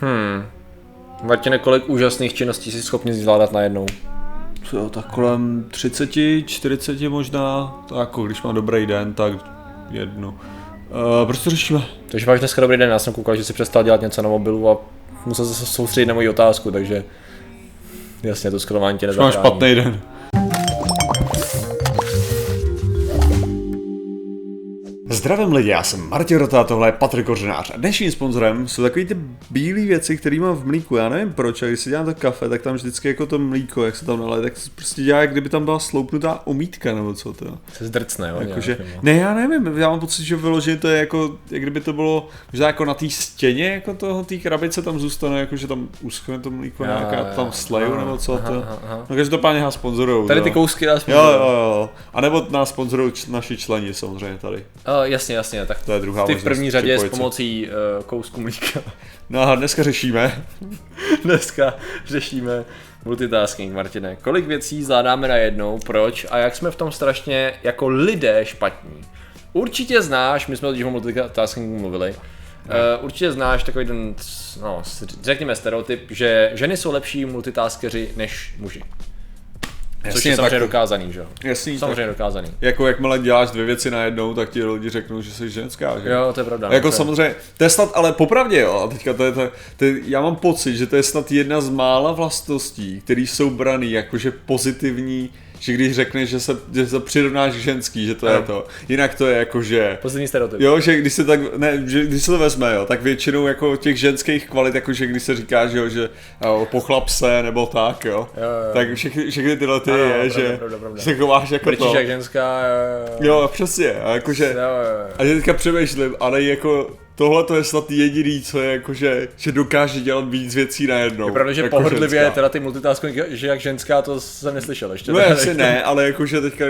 Hmm. Martine, kolik úžasných činností jsi schopný zvládat najednou? Co jo, tak kolem 30, 40 možná, tak jako když mám dobrý den, tak jednu. Uh, proč to řešíme? Takže máš dneska dobrý den, já jsem koukal, že jsi přestal dělat něco na mobilu a musel se soustředit na moji otázku, takže jasně, to skrování tě Máš nezachrání. špatný den. Zdravím lidi, já jsem Martin Rota a tohle je Patrik Kořenář a dnešním sponzorem jsou takové ty bílé věci, které mám v mlíku. Já nevím proč, a když si dělám to kafe, tak tam vždycky jako to mlíko, jak se tam naleje, tak se prostě dělá, jak kdyby tam byla sloupnutá omítka nebo co to. Se zdrcne, jo? Jakože, nějak, nebo- ne, já nevím, já mám pocit, že vyloženě to je jako, jak kdyby to bylo možná jako na té stěně, jako toho, té krabice tam zůstane, jako že tam uschne to mlíko, Jo, nějaká tam sleju Aha, nebo co aha, to. aha, aha. No každopádně nás sponzorujou. Tady ty kousky nás Jo, jo, jo. A nebo nás sponzorují naši členi samozřejmě tady. Uh, jasně, jasně, tak To je druhá ty v první řadě s připojit pomocí uh, kousku mlíka. No a dneska řešíme. Dneska řešíme multitasking, Martine. Kolik věcí zvládáme najednou, proč a jak jsme v tom strašně jako lidé špatní. Určitě znáš, my jsme o multitaskingu mluvili, uh, určitě znáš takový ten, no, řekněme stereotyp, že ženy jsou lepší multitaskeři než muži. Což Jasně, je samozřejmě tak- dokázaný, že jo? Jasný, Samozřejmě tak, dokázaný. jako jakmile děláš dvě věci najednou, tak ti lidi řeknou, že jsi ženská, že? Jo, to je pravda. A jako to samozřejmě, to je snad, ale popravdě jo, a teďka to je, to, to je, já mám pocit, že to je snad jedna z mála vlastností, které jsou braný jakože pozitivní, že když řekneš, že se, že se přirovnáš k ženský, že to je Ano. to. Jinak to je jakože, Pozitivní stereotyp. Jo, že když se tak, ne, že když se to vezme, jo, tak většinou jako těch ženských kvalit, jakože když se říká, že jo, že jo, pochlap se, nebo tak, jo, Jo, jo. tak všechny, všechny tyhle ty Ano, je, pravda, že, pravda, pravda. že se chováš jako Brečíš to. jak ženská, jo, jo, Jo, přesně, a jakože, jo, jo, jo. a já teďka přemýšlím, ale jako tohle to je snad jediný, co je jakože, že dokáže dělat víc věcí najednou. Je pravda, že jako pohodlivě ženská. teda ty multitasking, že jak ženská, to jsem neslyšel ještě. No asi ne, ale jakože teďka,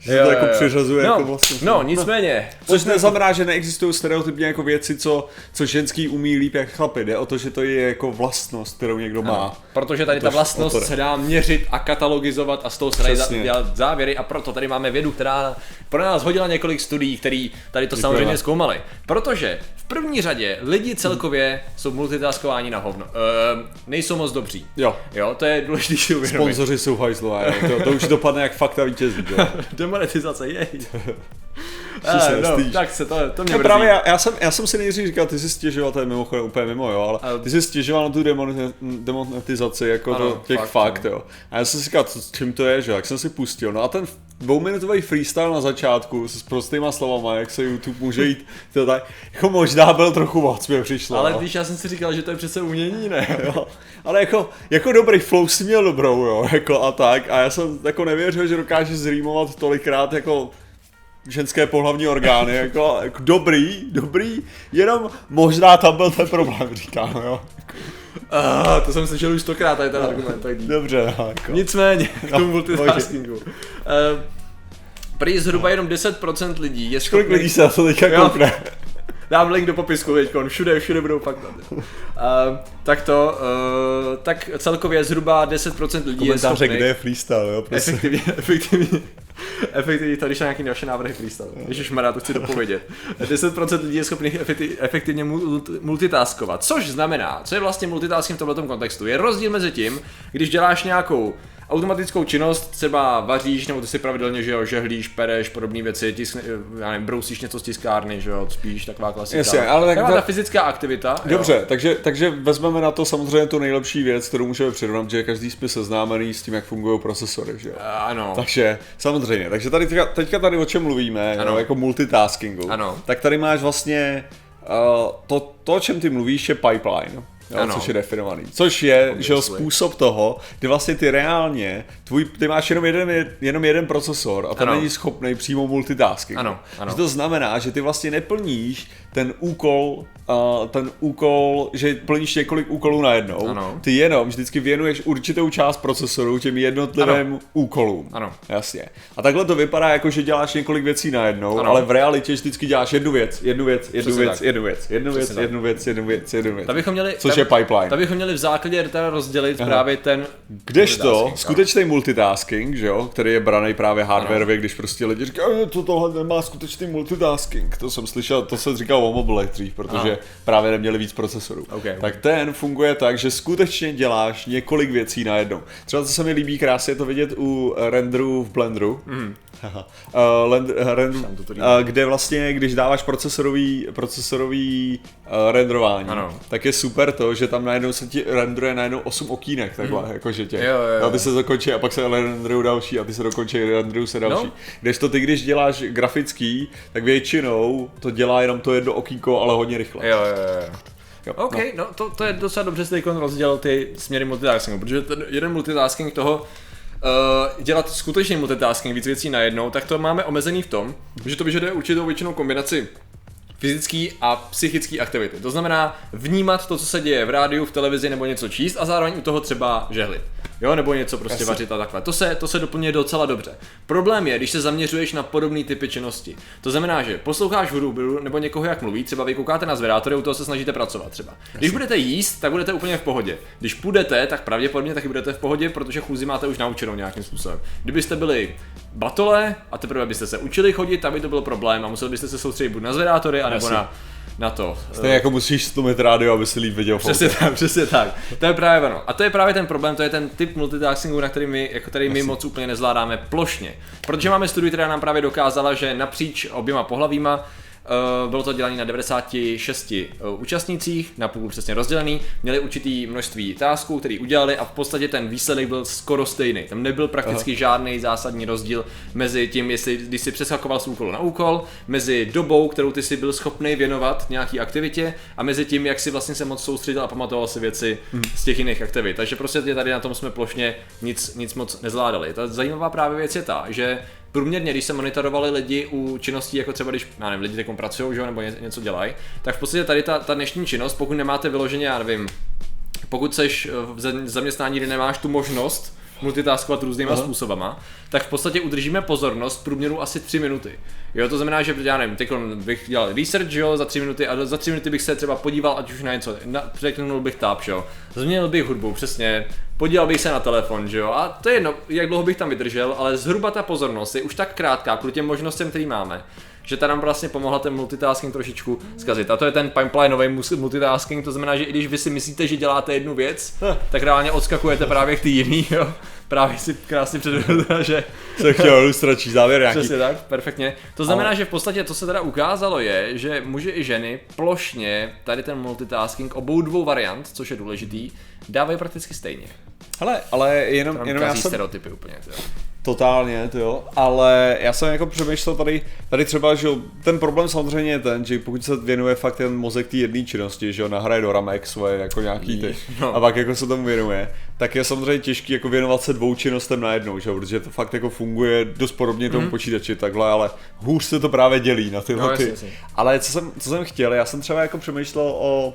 že Jo, to jako jo. přiřazuje no, jako vlastně. No, nicméně. Což neznamená, že neexistují stereotypně jako věci, co, co ženský umí líp jak chlapy. Jde o to, že to je jako vlastnost, kterou někdo má. Protože tady ta vlastnost se dá měřit a katalogizovat a z toho se dají za- dělat závěry a proto tady máme vědu, která pro nás hodila několik studií, které tady to Děkujeme. samozřejmě zkoumaly. Protože v první řadě lidi celkově jsou multitaskováni na hovno. Ehm, nejsou moc dobří. Jo. Jo, to je důležité si uvědomit. Sponzoři jsou hajzlové, to, to už dopadne jak fakta vítězí. jo. Demonetizace, jej. Že se Eh, no, tak se to, to mě No právě já, já, jsem, já jsem si nejdřív říkal, ty jsi stěžoval, to je mimochodem úplně mimo, jo, ale ty jsi stěžoval na tu demonetizaci, jako Ano, to, těch fakt, fakt, no. jo. A já jsem si říkal, co, čím to je, že jak jsem si pustil, no a ten dvouminutový freestyle na začátku s prostýma slovama, jak se YouTube může jít, to tak, jako možná byl trochu moc, mi přišlo. Ale no. když já jsem si říkal, že to je přece umění, ne? Jo, ale jako, jako dobrý flow si měl dobrou, jo, jako a tak. A já jsem jako nevěřil, že dokáže zrýmovat tolikrát jako ženské pohlavní orgány, jako, jako dobrý, dobrý, jenom možná tam byl ten problém, říkám, jo. Ah, to jsem slyšel už stokrát, tady ten argument. Tak dík. Dobře, no, jako. Nicméně, k tomu No, multitaskingu. Uh, prý zhruba jenom 10% lidí je Kolik schopných... lidí se na to teďka koukne? Dám link do popisku teďkon, všude, všude budou fakt uh, Tak to, uh, tak celkově zhruba 10% lidí je Komentáře, schopných... kde je freestyle, jo, prostě. Efektivně, efektivně, efektivně, tady jsou nějaký naše návrhy freestyle. Ježiš Mará, to chci dopovědět. 10% lidí je schopných efekti- efektivně multi- multitaskovat. Což znamená, co je vlastně multitasking v tomto kontextu? Je rozdíl mezi tím, když děláš nějakou automatickou činnost, třeba vaříš, nebo ty si pravidelně, že jo, žehlíš, pereš, podobné věci, tiskne, já nevím, brousíš něco z tiskárny, že jo, spíš taková klasika. Jasně, ale tak Taková ta fyzická aktivita. jo. Dobře, takže, takže vezmeme na to samozřejmě tu nejlepší věc, kterou můžeme přirovnat, že každý jsme seznámený s tím, jak fungují procesory, že jo. Ano. Takže, samozřejmě, takže tady teďka, teďka tady o čem mluvíme, Ano. jo, jako multitaskingu. Ano. Tak tady máš vlastně uh, to, to, o čem ty mluvíš, je pipeline. Jo, Ano. což je definovaný. Což je, že způsob toho, kdy vlastně ty reálně, tvůj, ty máš jenom jeden, jenom jeden procesor a ten Ano. není schopný přímo multitasking. Ano, ano. Že to znamená, že ty vlastně neplníš ten úkol, uh, ten úkol, že plníš několik úkolů najednou. Ano. Ty jenom vždycky věnuješ určitou část procesoru těm jednotlivým úkolům. Ano. Jasně. A takhle to vypadá jako, že děláš několik věcí najednou, Ano. ale v realitě vždycky děláš jednu věc, jednu věc, jednu Přesně věc, tak. jednu věc, jednu věc, Přesně tak. jednu věc, jednu věc, jednu věc. Tak bychom měli, Což je pipeline. Tak bychom měli v základě teda rozdělit Aha. právě ten Kdežto, skutečný multitasking, že jo, který je braný právě hardwareově, když prostě lidi říkají, to tohle nemá skutečný multitasking. To jsem slyšel, to se říkal o mobilech dřív, protože Aha. právě neměli víc procesorů. Okay. Tak ten funguje tak, že skutečně děláš několik věcí najednou. Třeba co se mi líbí krásně je to vidět u renderu v Blenderu. Mm. uh, lend, renderu, Tam to to uh, kde vlastně, když dáváš procesorový, procesorový uh, renderování, Ano. tak je super to, že tam najednou se ti renderuje najednou 8 okýnek, takhle, mm. jakože tě. Jo, jo, jo. A ty se dokončí a pak se renderují další a ty se dokončí, renderují se další. No. Kdežto ty, když děláš grafický, tak většinou to dělá jenom to jedno okýnko, ale hodně rychle. Jo, jo, jo. Jo, OK, no, no to, to je docela dobře teď rozdělil ty směry multitaskingu, protože ten jeden multitasking toho uh, dělat skutečný multitasking, víc věcí najednou, tak to máme omezený v tom, že to vyžaduje určitou většinou kombinaci fyzický a psychický aktivity. To znamená vnímat to, co se děje v rádiu, v televizi nebo něco číst a zároveň u toho třeba žehlit. Jo, nebo něco prostě Jasně. vařit a takhle. To se, to se doplňuje docela dobře. Problém je, když se zaměřuješ na podobné typy činnosti. To znamená, že posloucháš hudbu nebo někoho, jak mluví, třeba vy koukáte na zvědátory, u toho se snažíte pracovat třeba. Když budete jíst, tak budete úplně v pohodě. Když půjdete, tak pravděpodobně taky budete v pohodě, protože chůzi máte už naučenou nějakým způsobem. Kdybyste byli batole a teprve byste se učili chodit, tak by to byl problém a museli byste se soustředit buď na zvědátory, anebo Jasně. na, na to. Stejně jako musíš stlumit rádio, aby si líp viděl Přesně tak, přesně tak. To je právě ono. A to je právě ten problém, to je ten typ multitaskingu, na který my, jako který my moc úplně nezvládáme plošně. Protože máme studii, která nám právě dokázala, že napříč oběma pohlavíma bylo to dělané na 96 uh, účastnících, na půl přesně rozdělený, měli určitý množství tasků, který udělali a v podstatě ten výsledek byl skoro stejný. Tam nebyl prakticky Aha. žádný zásadní rozdíl mezi tím, jestli když si přeskakoval z úkolu na úkol, mezi dobou, kterou ty si byl schopný věnovat nějaký aktivitě a mezi tím, jak si vlastně se moc soustředil a pamatoval si věci hmm. z těch jiných aktivit. Takže prostě tady na tom jsme plošně nic, nic moc nezvládali. Ta zajímavá právě věc je ta, že průměrně, když se monitorovali lidi u činností, jako třeba když, já nevím, lidi teď pracují, že nebo ně- něco dělají, tak v podstatě tady ta, ta dnešní činnost, pokud nemáte vyloženě, já nevím, pokud seš v za- zaměstnání, kde nemáš tu možnost multitaskovat různýma Aha. způsobama, tak v podstatě udržíme pozornost průměru asi 3 minuty. Jo, to znamená, že já nevím, teď bych dělal research, jo, za 3 minuty a za 3 minuty bych se třeba podíval, ať už na něco, na, překlenul bych tab, jo, změnil bych hudbu, přesně, podíval bych se na telefon, že jo, a to je jedno, jak dlouho bych tam vydržel, ale zhruba ta pozornost je už tak krátká kvůli těm možnostem, který máme, že ta nám vlastně pomohla ten multitasking trošičku zkazit. A to je ten pipelineový mus- multitasking, to znamená, že i když vy si myslíte, že děláte jednu věc, tak reálně odskakujete právě k ty jiný, jo. Právě si krásně předvedl, že Jsem chtěl ilustrační závěr nějaký. Přesně tak, perfektně. To znamená, že v podstatě to se teda ukázalo je, že muži i ženy plošně tady ten multitasking obou dvou variant, což je důležitý, dávají prakticky stejně. Hele, ale jenom, jenom já jsem stereotypy úplně. Tyjo. Totálně, to jo, ale já jsem jako přemýšlel tady, tady třeba, že jo, ten problém samozřejmě je ten, že pokud se věnuje fakt ten mozek té jedné činnosti, že jo, nahraje do ramek svoje jako nějaký ty No. a pak jako se tomu věnuje, tak je samozřejmě těžký jako věnovat se dvou činnostem najednou, že jo, protože to fakt jako funguje dost podobně tomu počítači takhle, ale hůř se to právě dělí na tyhle. No, ty. Ale co jsem, co jsem chtěl, já jsem třeba jako přemýšlel o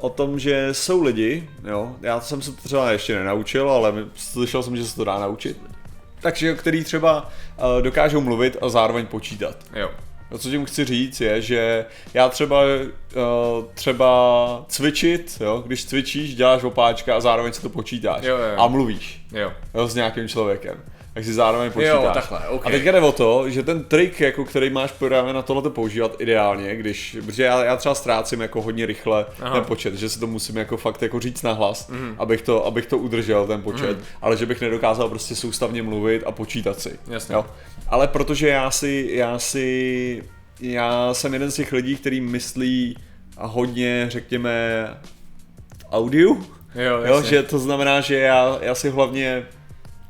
o tom, že jsou lidi, jo, já jsem se to třeba ještě nenaučil, ale slyšel jsem, že se to dá naučit, takže který třeba uh, dokážou mluvit a zároveň počítat. Jo. No, co tím chci říct je, že já třeba uh, třeba cvičit, jo, když cvičíš, děláš opáčka a zároveň se to počítáš jo, jo. a mluvíš Jo. jo, s nějakým člověkem. Tak si zároveň počítáš. Jo, takhle, ok. A teďka jde o to, že ten trik, jako, který máš právě na tohle používat ideálně, když, protože já, já třeba ztrácím jako hodně rychle Aha. ten počet, že si to musím jako fakt jako říct nahlas, mm. abych, to, abych to udržel ten počet, mm. ale že bych nedokázal prostě soustavně mluvit a počítat si. Jasně. Jo? Ale protože já si, já si, já jsem jeden z těch lidí, který myslí hodně, řekněme, audiu, Jo, Jo, že to znamená, že já, já si hlavně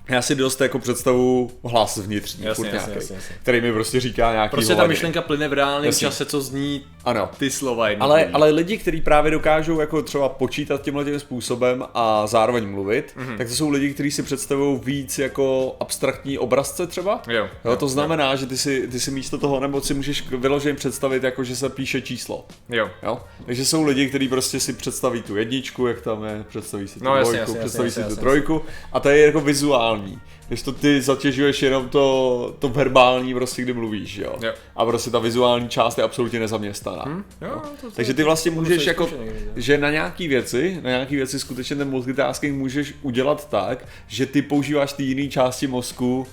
já si dost jako představu hlas vnitřní, Jasně, furt jasně, nějaký, jasně, jasně. který mi prostě říká nějaký Prostě ta myšlenka plyne v reálném Jasně. čase, co zní Ano. ty slova Ale, jednotlivý. ale lidi, kteří právě dokážou jako třeba počítat tímhle tím způsobem a zároveň mluvit, Mhm. mm-hmm. tak to jsou lidi, kteří si představují víc jako abstraktní obrazce třeba. Jo, jo to jo, znamená, že ty si, ty si místo toho, nebo si můžeš vyloženě představit, jako že se píše číslo. Jo. Jo? Takže jsou lidi, kteří prostě si představí tu jedničku, jak tam je, představí si tu No, jasně, dvojku, jasně, představí jasně, si tu jasně, trojku a to je jako vizuální. Vizuální. Když to ty zatěžuješ jenom to, to verbální, prostě kdy mluvíš, jo. Jo. A prostě ta vizuální část je absolutně nezaměstnaná. Hm? Jo, to, to, Takže ty vlastně to můžeš jako, zkušený, že? na nějaký věci, na nějaký věci skutečně ten multitasking můžeš udělat tak, že ty používáš ty jiné části mozku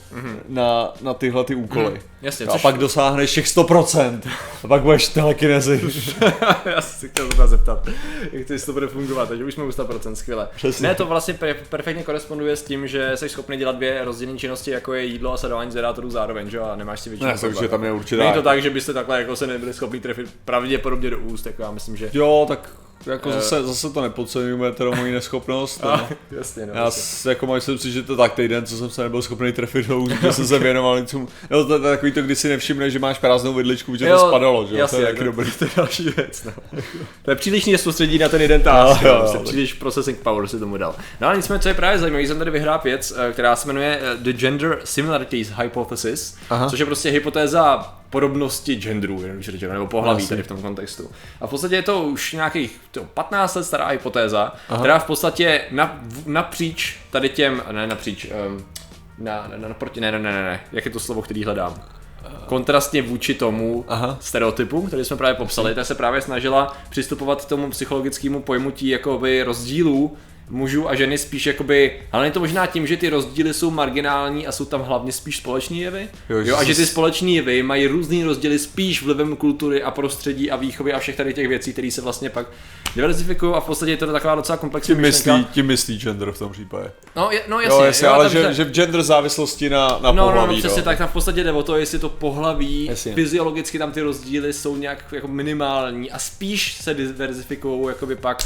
na, na tyhle ty úkoly. Mhm, jasně, a což- pak dosáhneš těch 100%. A pak budeš telekinezi. Já si chtěl zrovna zeptat, jak to, to bude fungovat, takže už jsme u 100%, skvěle. Přesně. Ne, to vlastně per, perfektně koresponduje s tím, že jsi schopný dělat dvě rozdílné činnosti, jako je jídlo a sledování zvědátorů zároveň, že jo, a nemáš si většinou Ne, takže tam je určitá- Není to tak, že byste takhle jako se nebyli schopni trefit pravděpodobně do úst, jako já myslím, že... Jo, tak jako Eh. zase, zase to nepodceňujeme, teda moji neschopnost. no. A, jasně, no, Já jasně. jako myslím si, že to tak týden, co jsem se nebyl schopný trefit do že jsem se věnoval něco. No to je takový to, kdy si nevšimneš, že máš prázdnou vidličku, že to spadalo, že? Jasně, to je taky dobrý. To je další věc, no. To je příliš soustředí na ten jeden task, jo, jo, prostě tak. příliš processing power si tomu dal. No ale nicméně, co je právě zajímavé, jsem tady vyhrál věc, eh, která se jmenuje eh, The Gender Similarities Hypothesis, Aha. což je prostě hypotéza podobnosti genderů, jednoduše řečeno, nebo pohlaví tady v tom kontextu. A v podstatě je to už nějakých to, 15 let stará hypotéza, Aha. která v podstatě na, napříč tady těm, ne napříč, um, na, na, naproti, ne, ne, ne, ne, ne, jak je to slovo, který hledám? kontrastně vůči tomu Aha. stereotypu, který jsme právě popsali, ta se právě snažila přistupovat k tomu psychologickému pojmutí jakoby rozdílů mužů a ženy spíš jakoby, ale je to možná tím, že ty rozdíly jsou marginální a jsou tam hlavně spíš společní jevy. Jo, Jo, a že ty společní jevy mají různý rozdíly spíš vlivem kultury a prostředí a výchovy a všech tady těch věcí, které se vlastně pak diverzifikují a v podstatě je to taková docela komplexní Tím myšlenka. myslí, tím myslí gender v tom případě. No, je, no jasně, Jo, jasně, ale takže- že, že v gender závislosti na, na No, no, pohlaví, no, přesně tak, tam v podstatě jde o to, jestli to pohlaví, Jasně. fyziologicky tam ty rozdíly jsou nějak jako minimální a spíš se diverzifikují jakoby pak,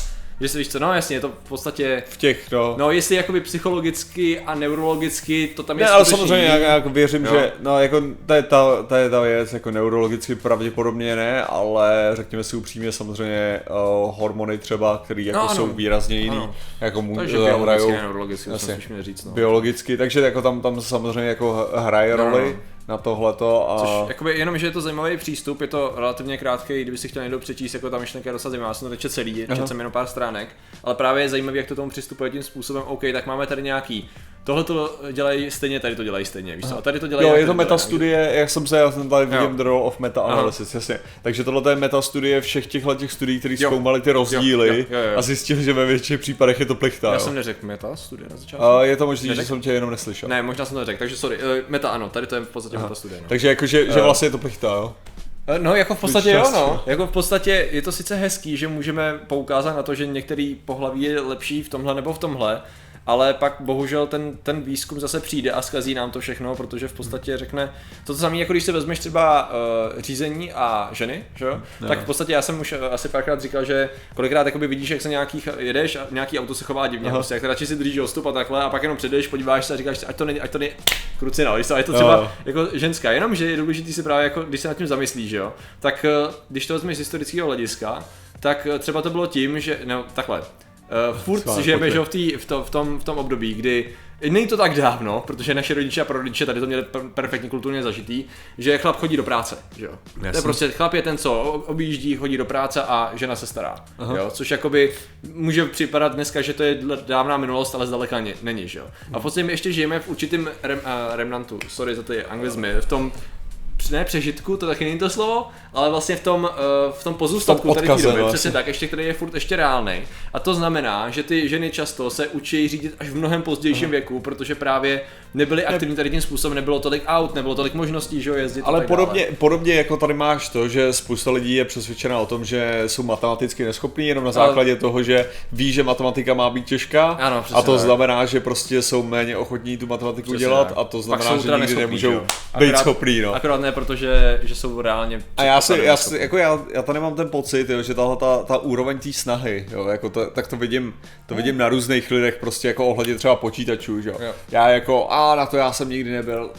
že si víš co, no jasně, je to v podstatě, V těch, no. no jestli jakoby psychologicky a neurologicky to tam je Ne, ale skutečně samozřejmě, jak, jak věřím, Jo. že no, jako, to, je ta, to je ta věc, jako neurologicky pravděpodobně ne, ale řekněme si upřímně, samozřejmě uh, hormony třeba, které jako No, ano. jsou výrazně jiný, Ano. jako mu, Takže biologicky, hrajou a neurologicky, to jasně. měl říct, no. biologicky, takže jako tam, tam samozřejmě jako hraje No, roli no. Na tohleto a Což jakoby jenom, že je to zajímavý přístup, je to relativně krátký, kdyby si chtěl někdo přečíst, jako ta myšlenka je docela zajímavá, já jsem to nečetl celý, Aha. četl jsem jenom pár stránek, ale právě je zajímavý, jak to tomu přistupuje tím způsobem, OK, tak máme tady nějaký, tohle to dělají stejně, tady to dělají stejně, víš co, a tady to dělají Jo, je to meta studie, jak jsem se, já jsem tady vidím Role of Meta Analysis, jasně. Takže tohle je meta studie všech těchto těch studií, které zkoumaly ty rozdíly Jo, jo, jo, jo. a zjistili, že ve většině případech je to plichtá. Já jo. jsem neřekl meta studie na začátku. A je to možné, že jsem tě jenom neslyšel. Ne, možná jsem to neřekl, takže sorry, eh, meta ano, tady to je v podstatě meta studie. No. Takže jako, že, že vlastně je to plichtá, jo? Eh, No, jako v podstatě jo, no. jo. Jako v podstatě je to sice hezký, že můžeme poukázat na to, že některý pohlaví je lepší v tomhle nebo v tomhle, ale pak bohužel ten, ten výzkum zase přijde a zkazí nám to všechno, protože v podstatě řekne to samé, jako když si vezmeš třeba uh, řízení a ženy, že? jo? Tak v podstatě já jsem už eh, asi párkrát říkal, že kolikrát jakoby vidíš, jak se nějakých jedeš a nějaký auto se chová divně, Aha. prostě, jak radši si držíš ostup a takhle a pak jenom přijdeš, podíváš se a říkáš ať to není, ať to není krucina, je to Jo. třeba jako ženská, jenom že je důležitý si právě jako, když se nad tím zamyslíš, že jo, tak eh, když to vezmeš z historického hlediska, tak eh, třeba to bylo tím, že, no takhle, uh, furt Schválně, žijeme že v, tý, v, to, v, tom, v tom období, kdy Není to tak dávno, protože naše rodiče a prarodiče tady to měli per- perfektně kulturně zažitý, že chlap chodí do práce, že jo. To je prostě chlap je ten, co objíždí, chodí do práce a žena se stará, jo. Což jakoby může připadat dneska, že to je dávná minulost, ale zdaleka není, že jo. A v podstatě my ještě žijeme v určitém rem, uh, remnantu, sorry za ty anglizmy, v tom ne přežitku, to taky není to slovo, ale vlastně v tom, uh, v tom pozůstatku tady té doby, no, přesně tak, ještě, který je furt ještě reálný. A to znamená, že ty ženy často se učí řídit až v mnohem pozdějším věku, protože právě nebyly aktivní tady tím způsobem, nebylo tolik aut, nebylo tolik možností, že jo, jezdit. Ale podobně, Dále. podobně jako tady máš to, že spousta lidí je přesvědčena o tom, že jsou matematicky neschopní jenom na základě toho, že ví, že matematika má být těžká Ano, a to tak. znamená, že prostě jsou méně ochotní tu matematiku Přesně dělat tak. a to znamená, že nikdy neschopní, nemůžou že jo. být Akorát- schopný. No. Akorát ne, protože že jsou reálně A já si, já si, jako já, já tady mám ten pocit, jo, že tahle ta, ta úroveň té snahy, jo, jako to, tak to vidím, to vidím na různých lidech, prostě jako ohledně třeba počítačů, že jo. Jo. Já jako, a na to já jsem nikdy nebyl.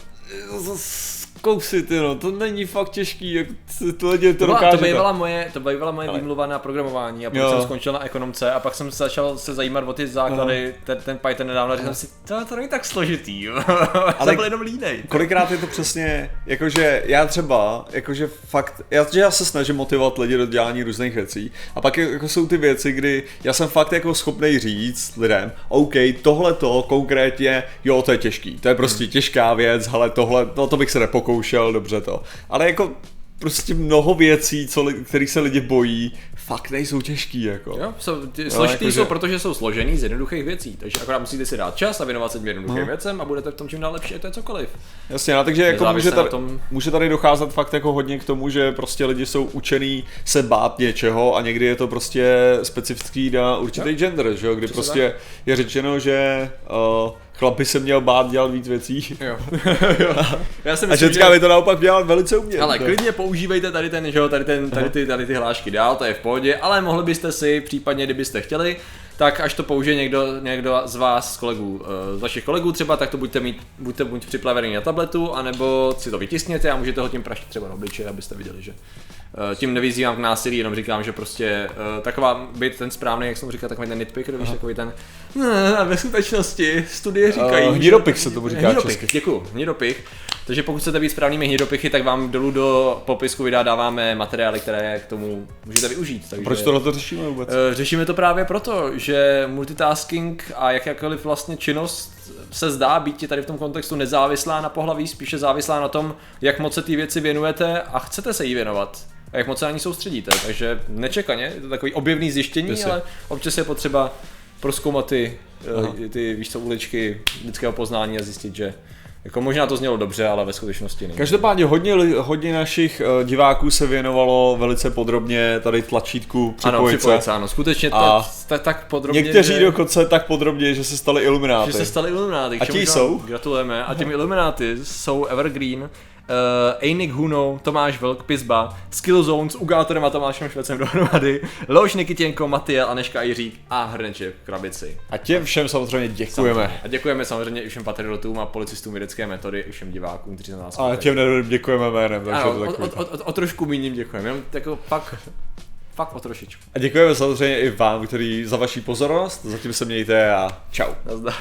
Kousy, ty no, to není fakt těžký, jak ty- ty lidi to To, byla, to dokáže. bývala moje, to bývala moje Ale- výmluva na programování a pak Jo. jsem skončil na ekonomce a pak jsem se začal se zajímat o ty základy, ten, ten Python nedávno a říkal si, to, to není tak složitý, jo. Ale byl jenom línej. Kolikrát je to přesně, jakože já třeba, jakože fakt, já, že já se snažím motivovat lidi do dělání různých věcí a pak jako jsou ty věci, kdy já jsem fakt jako schopný říct lidem, OK, tohle to konkrétně, jo, to je těžký, to je prostě těžká věc, ale tohle, no to bych se nepokoušel, dobře to. Ale jako prostě mnoho věcí, co, li- kterých se lidi bojí, fakt nejsou těžký, jako. Jo, jsou, ty složitý jakože- jsou, protože jsou složený z jednoduchých věcí, takže akorát musíte si dát čas a věnovat se těm jednoduchým No. věcem a budete v tom čím dál lepší, a to je cokoliv. Jasně, no, takže jako může tady, tom- může tady docházet fakt jako hodně k tomu, že prostě lidi jsou učený se bát něčeho a někdy je to prostě specifický na určitý Jo. gender, že jo, kdy Přesně prostě je řečeno, že uh, chlap by se měl bát dělat víc věcí Jo. jo. Já si a myslím, ženská že... by to naopak dělat velice umět. Ale To- klidně používejte tady ten, že jo, tady, ten, tady, ty, tady ty hlášky dál, to je v pohodě, ale mohli byste si, případně kdybyste chtěli, tak až to použije někdo, někdo z vás, z kolegů, eh, z vašich kolegů třeba, tak to buďte mít, buďte buď připravený na tabletu, anebo si to vytiskněte a můžete ho tím praštit třeba na obličej, abyste viděli, že eh, tím nevyzývám k násilí, jenom říkám, že prostě eh, taková být ten správný, jak jsem říkal, takový ten nitpicker, víš, takový ten, "Ne, ve skutečnosti studie říkají, že- hnidopich se tomu říká Hnidopich, česky. děkuju, hnidopich. Takže pokud chcete být správnými hnidopichy, tak vám dolů do popisku videa dáváme materiály, které k tomu můžete využít. Takže, Proč tohle to řešíme vůbec? Eh, Řešíme to právě proto, že multitasking a jakákoliv vlastně činnost se zdá být tady v tom kontextu nezávislá na pohlaví, spíše závislá na tom, jak moc se ty věci věnujete a chcete se jí věnovat. A jak moc se na ní soustředíte. Takže nečekaně, je to takový objevný zjištění, Jasně. ale občas je potřeba proskoumat ty, Aha. eh, ty víš co, uličky lidského poznání a zjistit, že jako možná to znělo dobře, ale ve skutečnosti není. Každopádně hodně, hodně našich uh, diváků se věnovalo velice podrobně tady tlačítku ano, připojit se. ano, skutečně A tak, tak, tak podrobně, Někteří že... dokonce tak podrobně, že se stali ilumináty. Že se stali Illuminati. A ti jsou? Gratulujeme. A těmi Illuminati jsou Evergreen, uh, Einik Huno, Tomáš Vlk, Pizba, Skillzone s Ugátorem a Tomášem Švecem dohromady, Leoš Nikitěnko, Matyja, Aneška Jiřík a Hrneček krabici. A těm všem samozřejmě děkujeme. A děkujeme samozřejmě i všem patriotům a policistům vědecké metody, i všem divákům, kteří na nás A těm děkujeme jménem, takže ano, to o, takový. o, o, o, trošku míním děkujeme, jenom jako fakt, fakt o trošičku. A děkujeme samozřejmě i vám, který za vaši pozornost. Zatím se mějte a čau. Nazdar.